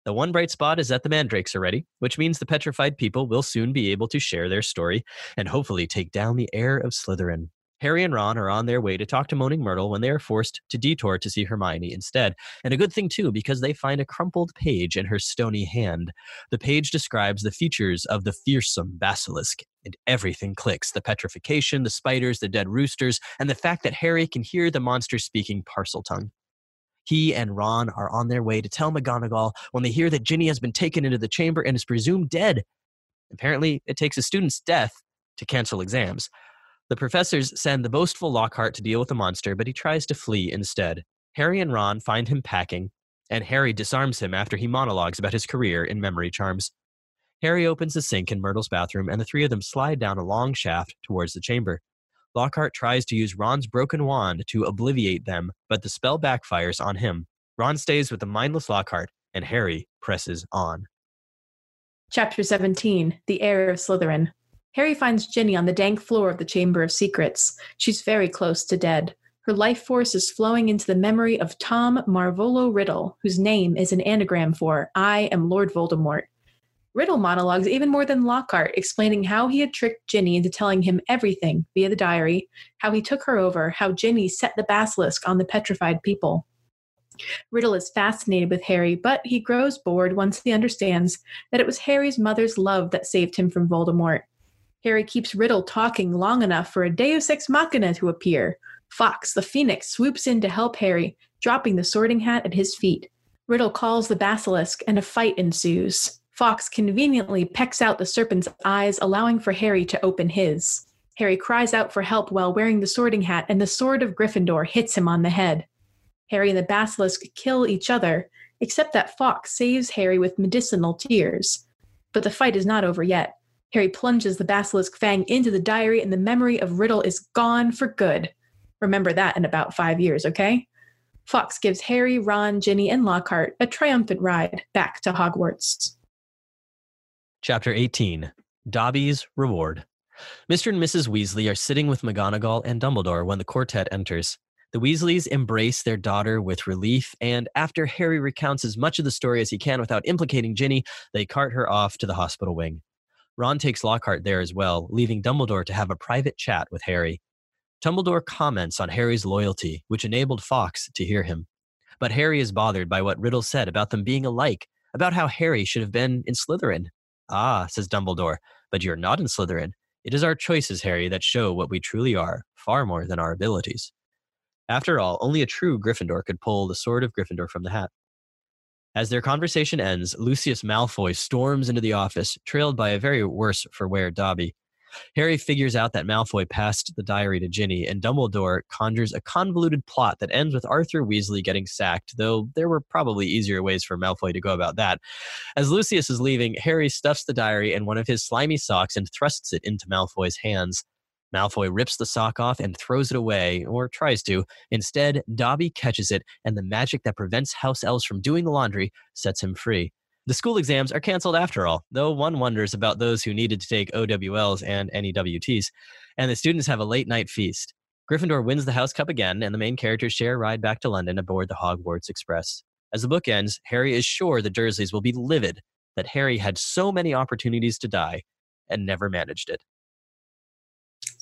The one bright spot is that the mandrakes are ready, which means the petrified people will soon be able to share their story and hopefully take down the heir of Slytherin. Harry and Ron are on their way to talk to Moaning Myrtle when they are forced to detour to see Hermione instead. And a good thing, too, because they find a crumpled page in her stony hand. The page describes the features of the fearsome basilisk, and everything clicks the petrification, the spiders, the dead roosters, and the fact that Harry can hear the monster speaking Parseltongue. He and Ron are on their way to tell McGonagall when they hear that Ginny has been taken into the chamber and is presumed dead. Apparently, it takes a student's death to cancel exams. The professors send the boastful Lockhart to deal with the monster, but he tries to flee instead. Harry and Ron find him packing, and Harry disarms him after he monologues about his career in memory charms. Harry opens the sink in Myrtle's bathroom, and the three of them slide down a long shaft towards the chamber. Lockhart tries to use Ron's broken wand to obliviate them, but the spell backfires on him. Ron stays with the mindless Lockhart, and Harry presses on. Chapter 17 The Heir of Slytherin. Harry finds Ginny on the dank floor of the Chamber of Secrets. She's very close to dead. Her life force is flowing into the memory of Tom Marvolo Riddle, whose name is an anagram for I am Lord Voldemort. Riddle monologues even more than Lockhart, explaining how he had tricked Ginny into telling him everything via the diary, how he took her over, how Ginny set the basilisk on the petrified people. Riddle is fascinated with Harry, but he grows bored once he understands that it was Harry's mother's love that saved him from Voldemort. Harry keeps Riddle talking long enough for a Deus Ex Machina to appear. Fawkes, the Phoenix, swoops in to help Harry, dropping the sorting hat at his feet. Riddle calls the basilisk, and a fight ensues. Fawkes conveniently pecks out the serpent's eyes, allowing for Harry to open his. Harry cries out for help while wearing the sorting hat, and the sword of Gryffindor hits him on the head. Harry and the basilisk kill each other, except that Fawkes saves Harry with medicinal tears. But the fight is not over yet. Harry plunges the basilisk fang into the diary, and the memory of Riddle is gone for good. Remember that in about five years, okay? Fawkes gives Harry, Ron, Ginny, and Lockhart a triumphant ride back to Hogwarts. Chapter 18 Dobby's Reward. Mr. and Mrs. Weasley are sitting with McGonagall and Dumbledore when the quartet enters. The Weasleys embrace their daughter with relief, and after Harry recounts as much of the story as he can without implicating Ginny, they cart her off to the hospital wing. Ron takes Lockhart there as well, leaving Dumbledore to have a private chat with Harry. Dumbledore comments on Harry's loyalty, which enabled Fawkes to hear him. But Harry is bothered by what Riddle said about them being alike, about how Harry should have been in Slytherin. Ah, says Dumbledore, but you're not in Slytherin. It is our choices, Harry, that show what we truly are, far more than our abilities. After all, only a true Gryffindor could pull the sword of Gryffindor from the hat. As their conversation ends, Lucius Malfoy storms into the office, trailed by a very worse for wear Dobby. Harry figures out that Malfoy passed the diary to Ginny, and Dumbledore conjures a convoluted plot that ends with Arthur Weasley getting sacked, though there were probably easier ways for Malfoy to go about that. As Lucius is leaving, Harry stuffs the diary in one of his slimy socks and thrusts it into Malfoy's hands. Malfoy rips the sock off and throws it away, or tries to. Instead, Dobby catches it, and the magic that prevents house elves from doing the laundry sets him free. The school exams are canceled after all, though one wonders about those who needed to take OWLs and NEWTs, and the students have a late night feast. Gryffindor wins the House Cup again, and the main characters share a ride back to London aboard the Hogwarts Express. As the book ends, Harry is sure the Dursleys will be livid that Harry had so many opportunities to die and never managed it.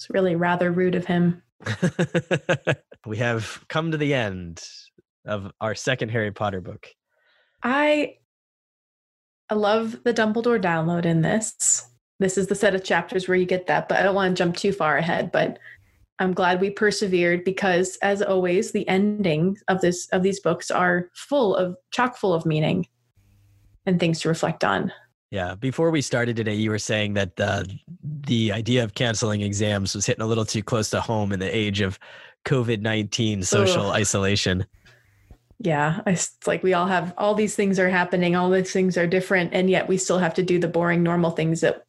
It's really rather rude of him. we have come to the end of our second Harry Potter book. I I love the Dumbledore download in this. This is the set of chapters where you get that, but I don't want to jump too far ahead. But I'm glad we persevered because, as always, the endings of this of these books are full of chock full of meaning and things to reflect on. Yeah. Before we started today, you were saying that uh, the idea of canceling exams was hitting a little too close to home in the age of COVID 19 social Ugh. isolation yeah it's like we all have all these things are happening all these things are different and yet we still have to do the boring normal things that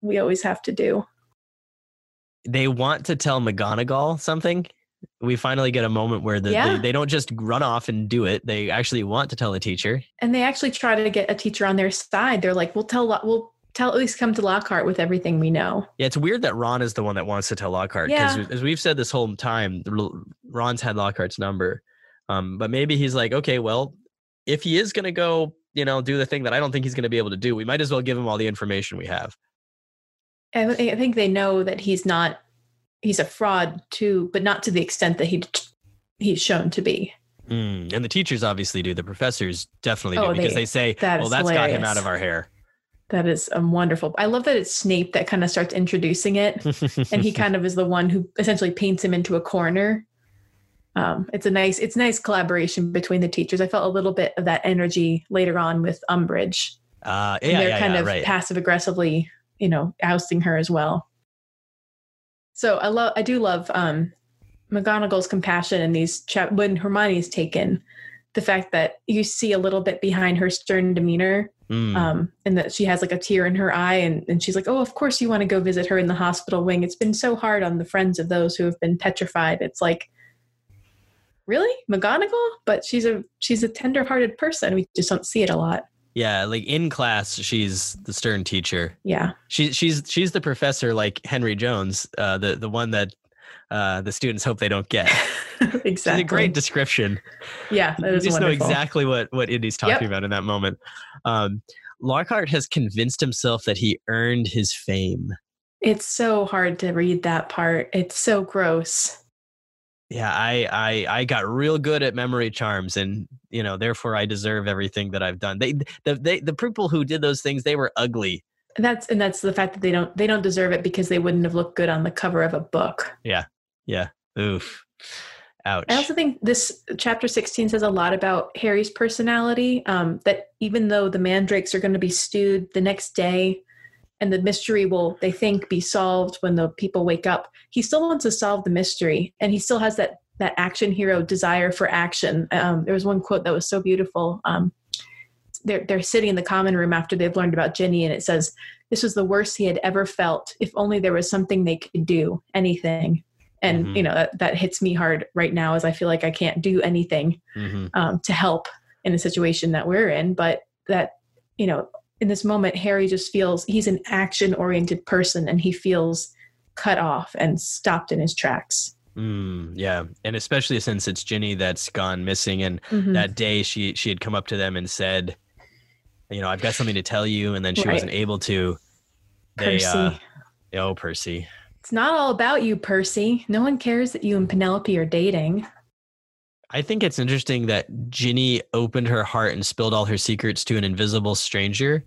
we always have to do they want to tell mcgonagall something we finally get a moment where the, yeah. they, they don't just run off and do it they actually want to tell a teacher and they actually try to get a teacher on their side they're like we'll tell we'll tell at least come to lockhart with everything we know yeah it's weird that ron is the one that wants to tell lockhart because yeah. as we've said this whole time ron's had lockhart's number um, but maybe he's like, okay, well, if he is going to go, you know, do the thing that I don't think he's going to be able to do, we might as well give him all the information we have. I think they know that he's not, he's a fraud too, but not to the extent that he he's shown to be. Mm, and the teachers obviously do. The professors definitely do oh, because they, they say, that well, that's hilarious. got him out of our hair. That is um, wonderful. I love that it's Snape that kind of starts introducing it. and he kind of is the one who essentially paints him into a corner um, it's a nice it's nice collaboration between the teachers. I felt a little bit of that energy later on with Umbridge. Uh, And they're yeah, kind yeah, of right. passive aggressively, you know, ousting her as well. So I love I do love um McGonagall's compassion in these chap when Hermione's taken. The fact that you see a little bit behind her stern demeanor, Mm. um, and that she has like a tear in her eye, and, and she's like, "Oh, of course you want to go visit her in the hospital wing. It's been so hard on the friends of those who have been petrified." It's like, really, McGonagall? But she's a she's a tender-hearted person. We just don't see it a lot. Yeah, like in class, she's the stern teacher. Yeah, She, she's she's the professor, like Henry Jones, uh, the the one that uh, the students hope they don't get. exactly. It's a great description. Yeah, that you just wonderful. know exactly what what Indy's talking Yep. about in that moment. Um, Lockhart has convinced himself that he earned his fame. It's so hard to read that part. It's so gross. Yeah, I, I I got real good at memory charms, and you know, therefore, I deserve everything that I've done. They the they, the people who did those things, they were ugly. And that's and that's the fact that they don't they don't deserve it because they wouldn't have looked good on the cover of a book. Yeah, yeah. oof, ouch. I also think this chapter 16 says a lot about Harry's personality. Um, that even though the mandrakes are going to be stewed the next day and the mystery will, they think, be solved when the people wake up, he still wants to solve the mystery. And he still has that that action hero desire for action. Um, there was one quote that was so beautiful. Um, they're, they're sitting in the common room after they've learned about Ginny, and it says, This was the worst he had ever felt. If only there was something they could do, anything and Mhm. you know that, that hits me hard right now as i feel like i can't do anything Mhm. um, to help in the situation that we're in but that you know in this moment harry just feels he's an action oriented person and he feels cut off and stopped in his tracks Mm, yeah, and especially since it's Ginny that's gone missing, and Mhm. that day she she had come up to them and said, you know, I've got something to tell you, and then she Right. wasn't able to. They, percy uh, oh, Percy. it's not all about you percy no one cares that you and penelope are dating I think it's interesting that Ginny opened her heart and spilled all her secrets to an invisible stranger.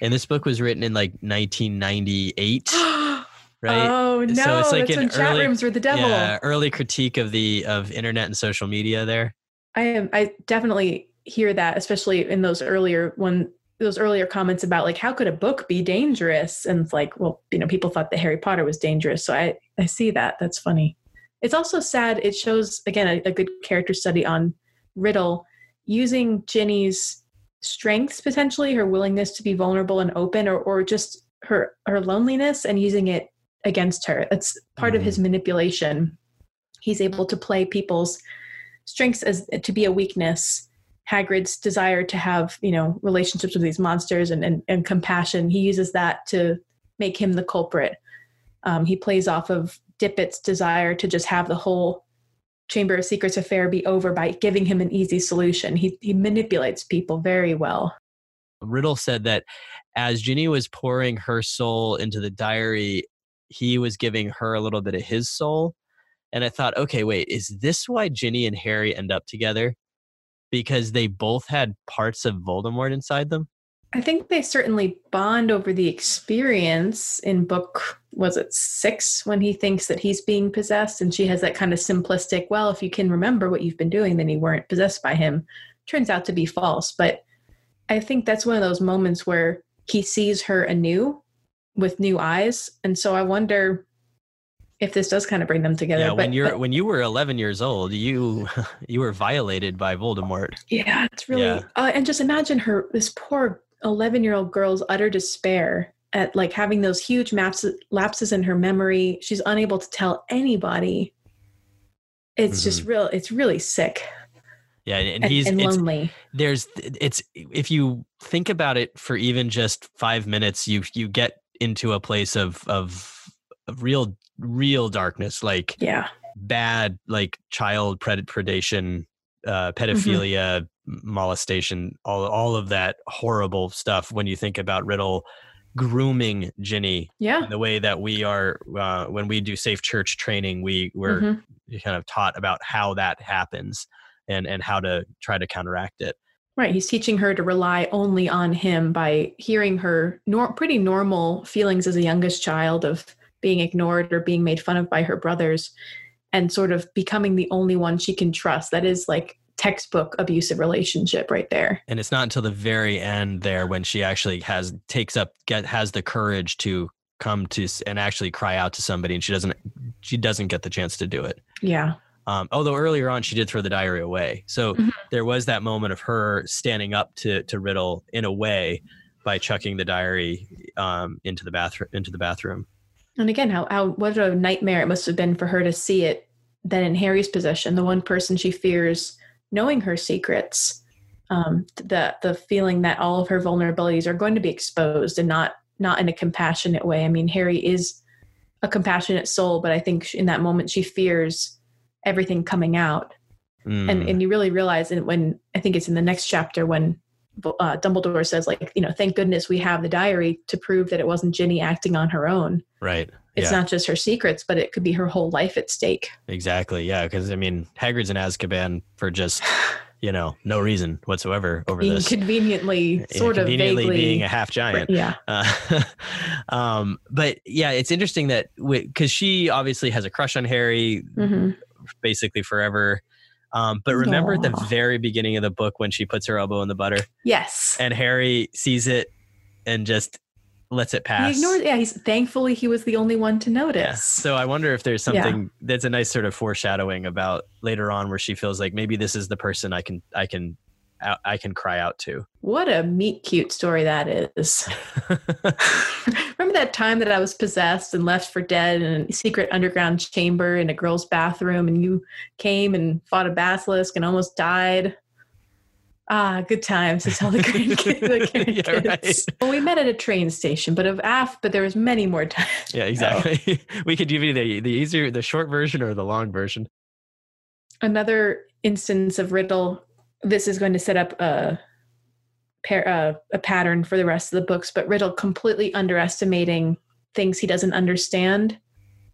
And this book was written in like 1998, right? oh no So it's like that's an when chat early- rooms were the devil Yeah, early critique of the of internet and social media there. I am I definitely hear that, especially in those earlier when those earlier comments about like how could a book be dangerous? And it's like, well, you know, people thought that Harry Potter was dangerous. So I I see that. That's funny. It's also sad. It shows again a, a good character study on Riddle using Ginny's strengths potentially, her willingness to be vulnerable and open, or or just her her loneliness and using it against her. That's part of his manipulation. He's able to play people's strengths as to be a weakness hagrid's desire to have you know relationships with these monsters and, and, and compassion he uses that to make him the culprit um, he plays off of Dippet's desire to just have the whole chamber of secrets affair be over by giving him an easy solution he, he manipulates people very well Riddle said that as Ginny was pouring her soul into the diary, he was giving her a little bit of his soul. And I thought, okay, wait, is this why Ginny and Harry end up together? Because they both had parts of Voldemort inside them? I think they certainly bond over the experience in book was it six when he thinks that he's being possessed and she has that kind of simplistic well if you can remember what you've been doing then you weren't possessed by him turns out to be false but i think that's one of those moments where he sees her anew with new eyes and so i wonder if this does kind of bring them together yeah, but, when you're but when you were 11 years old, you you were violated by Voldemort. yeah it's really Yeah. Uh, and just imagine her this poor 11 year old girl's utter despair at like having those huge maps, lapses in her memory. She's unable to tell anybody. It's just real it's really sick. Yeah, and, he's and it's, lonely. there's it's if you think about it for even just five minutes, you you get into a place of of, of real real darkness, like yeah. bad like child pred- predation, uh, pedophilia, molestation, all all of that horrible stuff. When you think about Riddle grooming Ginny yeah the way that we are uh, when we do safe church training, we we're Mhm. kind of taught about how that happens and and how to try to counteract it. right he's teaching her to rely only on him by hearing her nor- pretty normal feelings as a youngest child of being ignored or being made fun of by her brothers and sort of becoming the only one she can trust. That is like textbook abusive relationship right there. And it's not until the very end there when she actually has takes up get has the courage to come to and actually cry out to somebody and she doesn't she doesn't get the chance to do it. Yeah. Um, although earlier on she did throw the diary away, so mm-hmm. there was that moment of her standing up to to Riddle in a way by chucking the diary um, into the bathroom into the bathroom. And again, how how what a nightmare it must have been for her to see it then in Harry's possession, the one person she fears knowing her secrets, um, the the feeling that all of her vulnerabilities are going to be exposed and not not in a compassionate way. I mean, Harry is a compassionate soul, but I think in that moment she fears everything coming out. Mm. And and you really realize it when I think it's in the next chapter when uh, Dumbledore says like you know thank goodness we have the diary to prove that it wasn't Ginny acting on her own. Right. It's yeah. not just her secrets, but it could be her whole life at stake. Exactly. Yeah, because I mean Hagrid's in Azkaban for just you know no reason whatsoever over being this conveniently sort of vaguely being a half giant. Yeah. Uh, um, but yeah, it's interesting that because she obviously has a crush on Harry. Mm-hmm basically forever. Um, but remember Aww. at the very beginning of the book when she puts her elbow in the butter? Yes. And Harry sees it and just lets it pass. He ignores. Yeah, he's thankfully he was the only one to notice. Yeah. So I wonder if there's something yeah. that's a nice sort of foreshadowing about later on where she feels like maybe this is the person I can I can I can cry out to. What a meet cute story that is. Remember that time that I was possessed and left for dead in a secret underground chamber in a girl's bathroom and you came and fought a basilisk and almost died? Ah, good times to tell the grandkids. the grandkids. yeah, right. Well, we met at a train station, but of AF, but there was many more times. Yeah, exactly. we could give you the the easier, the short version or the long version. Another instance of Riddle this is going to set up a pair uh, a pattern for the rest of the books but riddle completely underestimating things he doesn't understand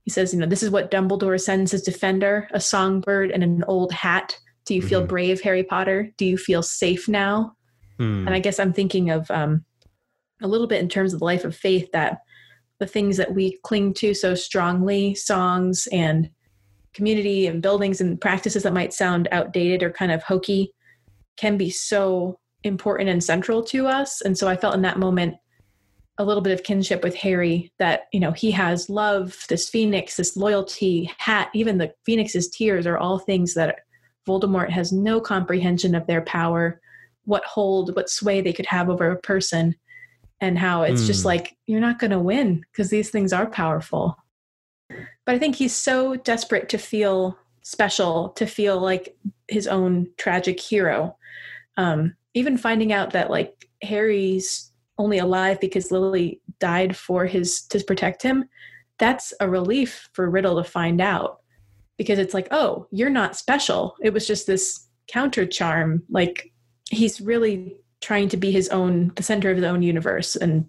he says you know this is what dumbledore sends his defender a songbird and an old hat do you feel mm-hmm. brave harry potter do you feel safe now mm. and i guess i'm thinking of um, a little bit in terms of the life of faith that the things that we cling to so strongly songs and community and buildings and practices that might sound outdated or kind of hokey can be so important and central to us. And so I felt in that moment a little bit of kinship with Harry that, you know, he has love, this phoenix, this loyalty, hat, even the phoenix's tears are all things that Voldemort has no comprehension of their power, what hold, what sway they could have over a person, and how it's mm. just hmm. like, you're not going to win because these things are powerful. But I think he's so desperate to feel special, to feel like his own tragic hero um, even finding out that like Harry's only alive because Lily died for his to protect him, that's a relief for Riddle to find out because it's like, oh, you're not special. It was just this counter charm. Like he's really trying to be his own, the center of his own universe, and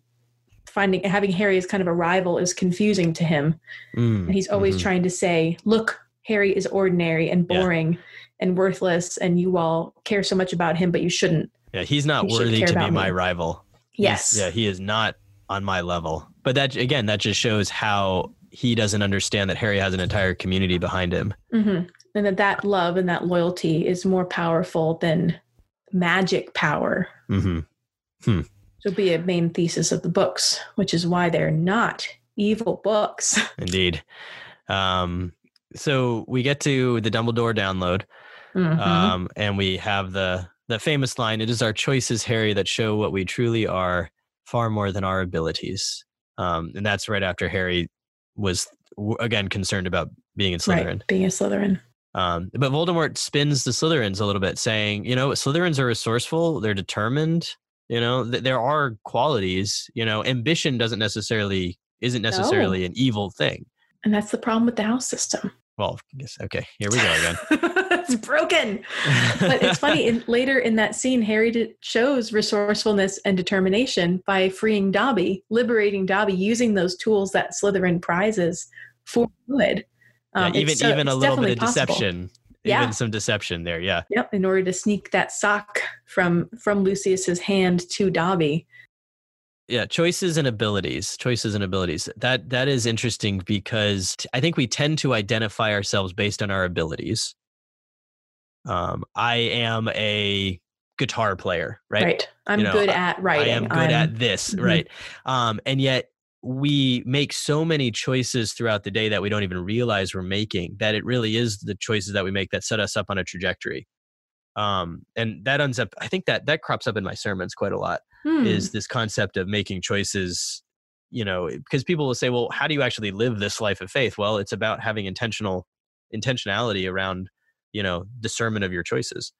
finding having Harry as kind of a rival is confusing to him. Mm, and he's always mm-hmm. trying to say, look, Harry is ordinary and boring. Yeah and worthless and you all care so much about him but you shouldn't yeah he's not you worthy to be my rival yes he's, yeah he is not on my level but that again that just shows how he doesn't understand that harry has an entire community behind him mm-hmm. and that that love and that loyalty is more powerful than magic power mm-hmm. hmm. so be a main thesis of the books which is why they're not evil books indeed um, so we get to the dumbledore download Mm-hmm. Um, and we have the the famous line, "It is our choices, Harry, that show what we truly are, far more than our abilities." Um, and that's right after Harry was again concerned about being in Slytherin. Right, being a Slytherin. Um, but Voldemort spins the Slytherins a little bit, saying, "You know, Slytherins are resourceful. They're determined. You know, th- there are qualities. You know, ambition doesn't necessarily isn't necessarily no. an evil thing." And that's the problem with the house system. Well, I guess okay. Here we go again. it's broken. But it's funny. In, later in that scene, Harry did, shows resourcefulness and determination by freeing Dobby, liberating Dobby, using those tools that Slytherin prizes for good. Um, yeah, even so, even a little bit of possible. deception. Yeah. Even some deception there. Yeah. Yep. In order to sneak that sock from from Lucius's hand to Dobby. Yeah choices and abilities choices and abilities. That that is interesting because i think we tend to identify ourselves based on our abilities. Um i am a guitar player right? Right. I'm you know, good at writing i am good I'm, at this mm-hmm. right? Um and yet we make so many choices throughout the day that we don't even realize we're making that it really is the choices that we make that set us up on a trajectory. Um and that ends up i think that that crops up in my sermons quite a lot hmm. is this concept of making choices you know because people will say well how do you actually live this life of faith well it's about having intentional intentionality around you know discernment of your choices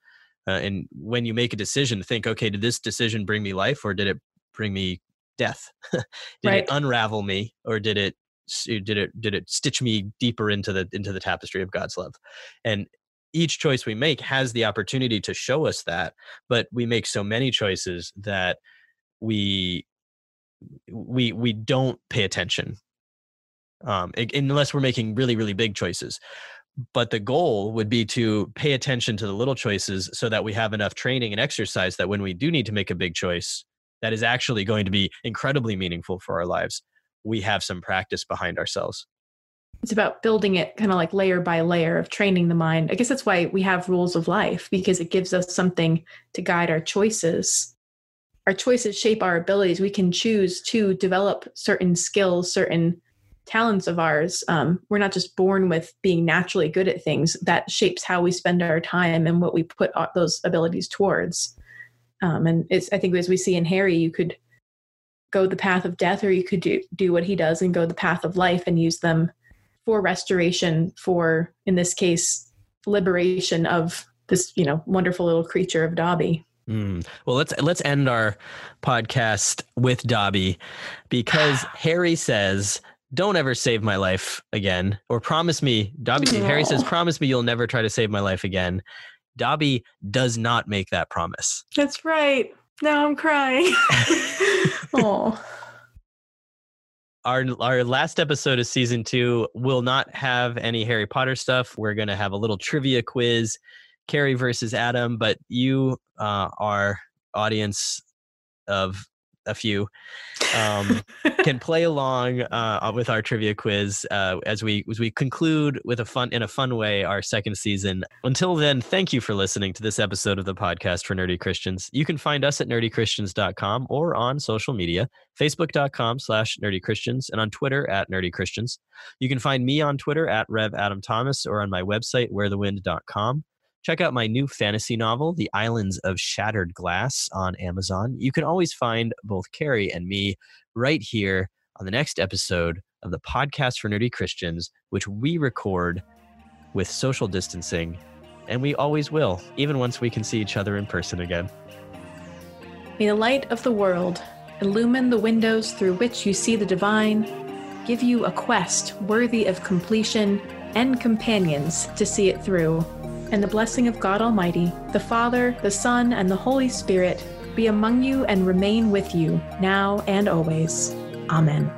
uh, and when you make a decision think okay did this decision bring me life or did it bring me death did right. it unravel me or did it did it did it stitch me deeper into the into the tapestry of god's love and each choice we make has the opportunity to show us that but we make so many choices that we we we don't pay attention um, unless we're making really really big choices. But the goal would be to pay attention to the little choices so that we have enough training and exercise that when we do need to make a big choice that is actually going to be incredibly meaningful for our lives. We have some practice behind ourselves. It's about building it kind of like layer by layer of training the mind. I guess that's why we have rules of life because it gives us something to guide our choices our choices shape our abilities. We can choose to develop certain skills, certain talents of ours. Um, we're not just born with being naturally good at things. That shapes how we spend our time and what we put those abilities towards. Um, and it's, I think, as we see in Harry, you could go the path of death, or you could do do what he does and go the path of life and use them for restoration. For in this case, liberation of this, you know, wonderful little creature of Dobby. Mm. Well, let's let's end our podcast with Dobby because Harry says, "Don't ever save my life again," or promise me. Dobby no. Harry says, "Promise me you'll never try to save my life again." Dobby does not make that promise. That's right. Now I'm crying. oh. Our, our last episode of season two will not have any Harry Potter stuff. We're going to have a little trivia quiz Carrie versus Adam, but you uh, are audience of a few um, can play along uh, with our trivia quiz uh, as we as we conclude with a fun in a fun way our second season. Until then, thank you for listening to this episode of the podcast for Nerdy Christians. You can find us at nerdychristians.com or on social media, facebook.com slash nerdychristians and on Twitter at nerdychristians. You can find me on Twitter at Rev Adam Thomas or on my website wherethewind.com. Check out my new fantasy novel, The Islands of Shattered Glass, on Amazon. You can always find both Carrie and me right here on the next episode of the podcast for nerdy Christians, which we record with social distancing, and we always will, even once we can see each other in person again. May the light of the world illumine the windows through which you see the divine, give you a quest worthy of completion and companions to see it through and the blessing of God Almighty, the Father, the Son, and the Holy Spirit be among you and remain with you, now and always. Amen.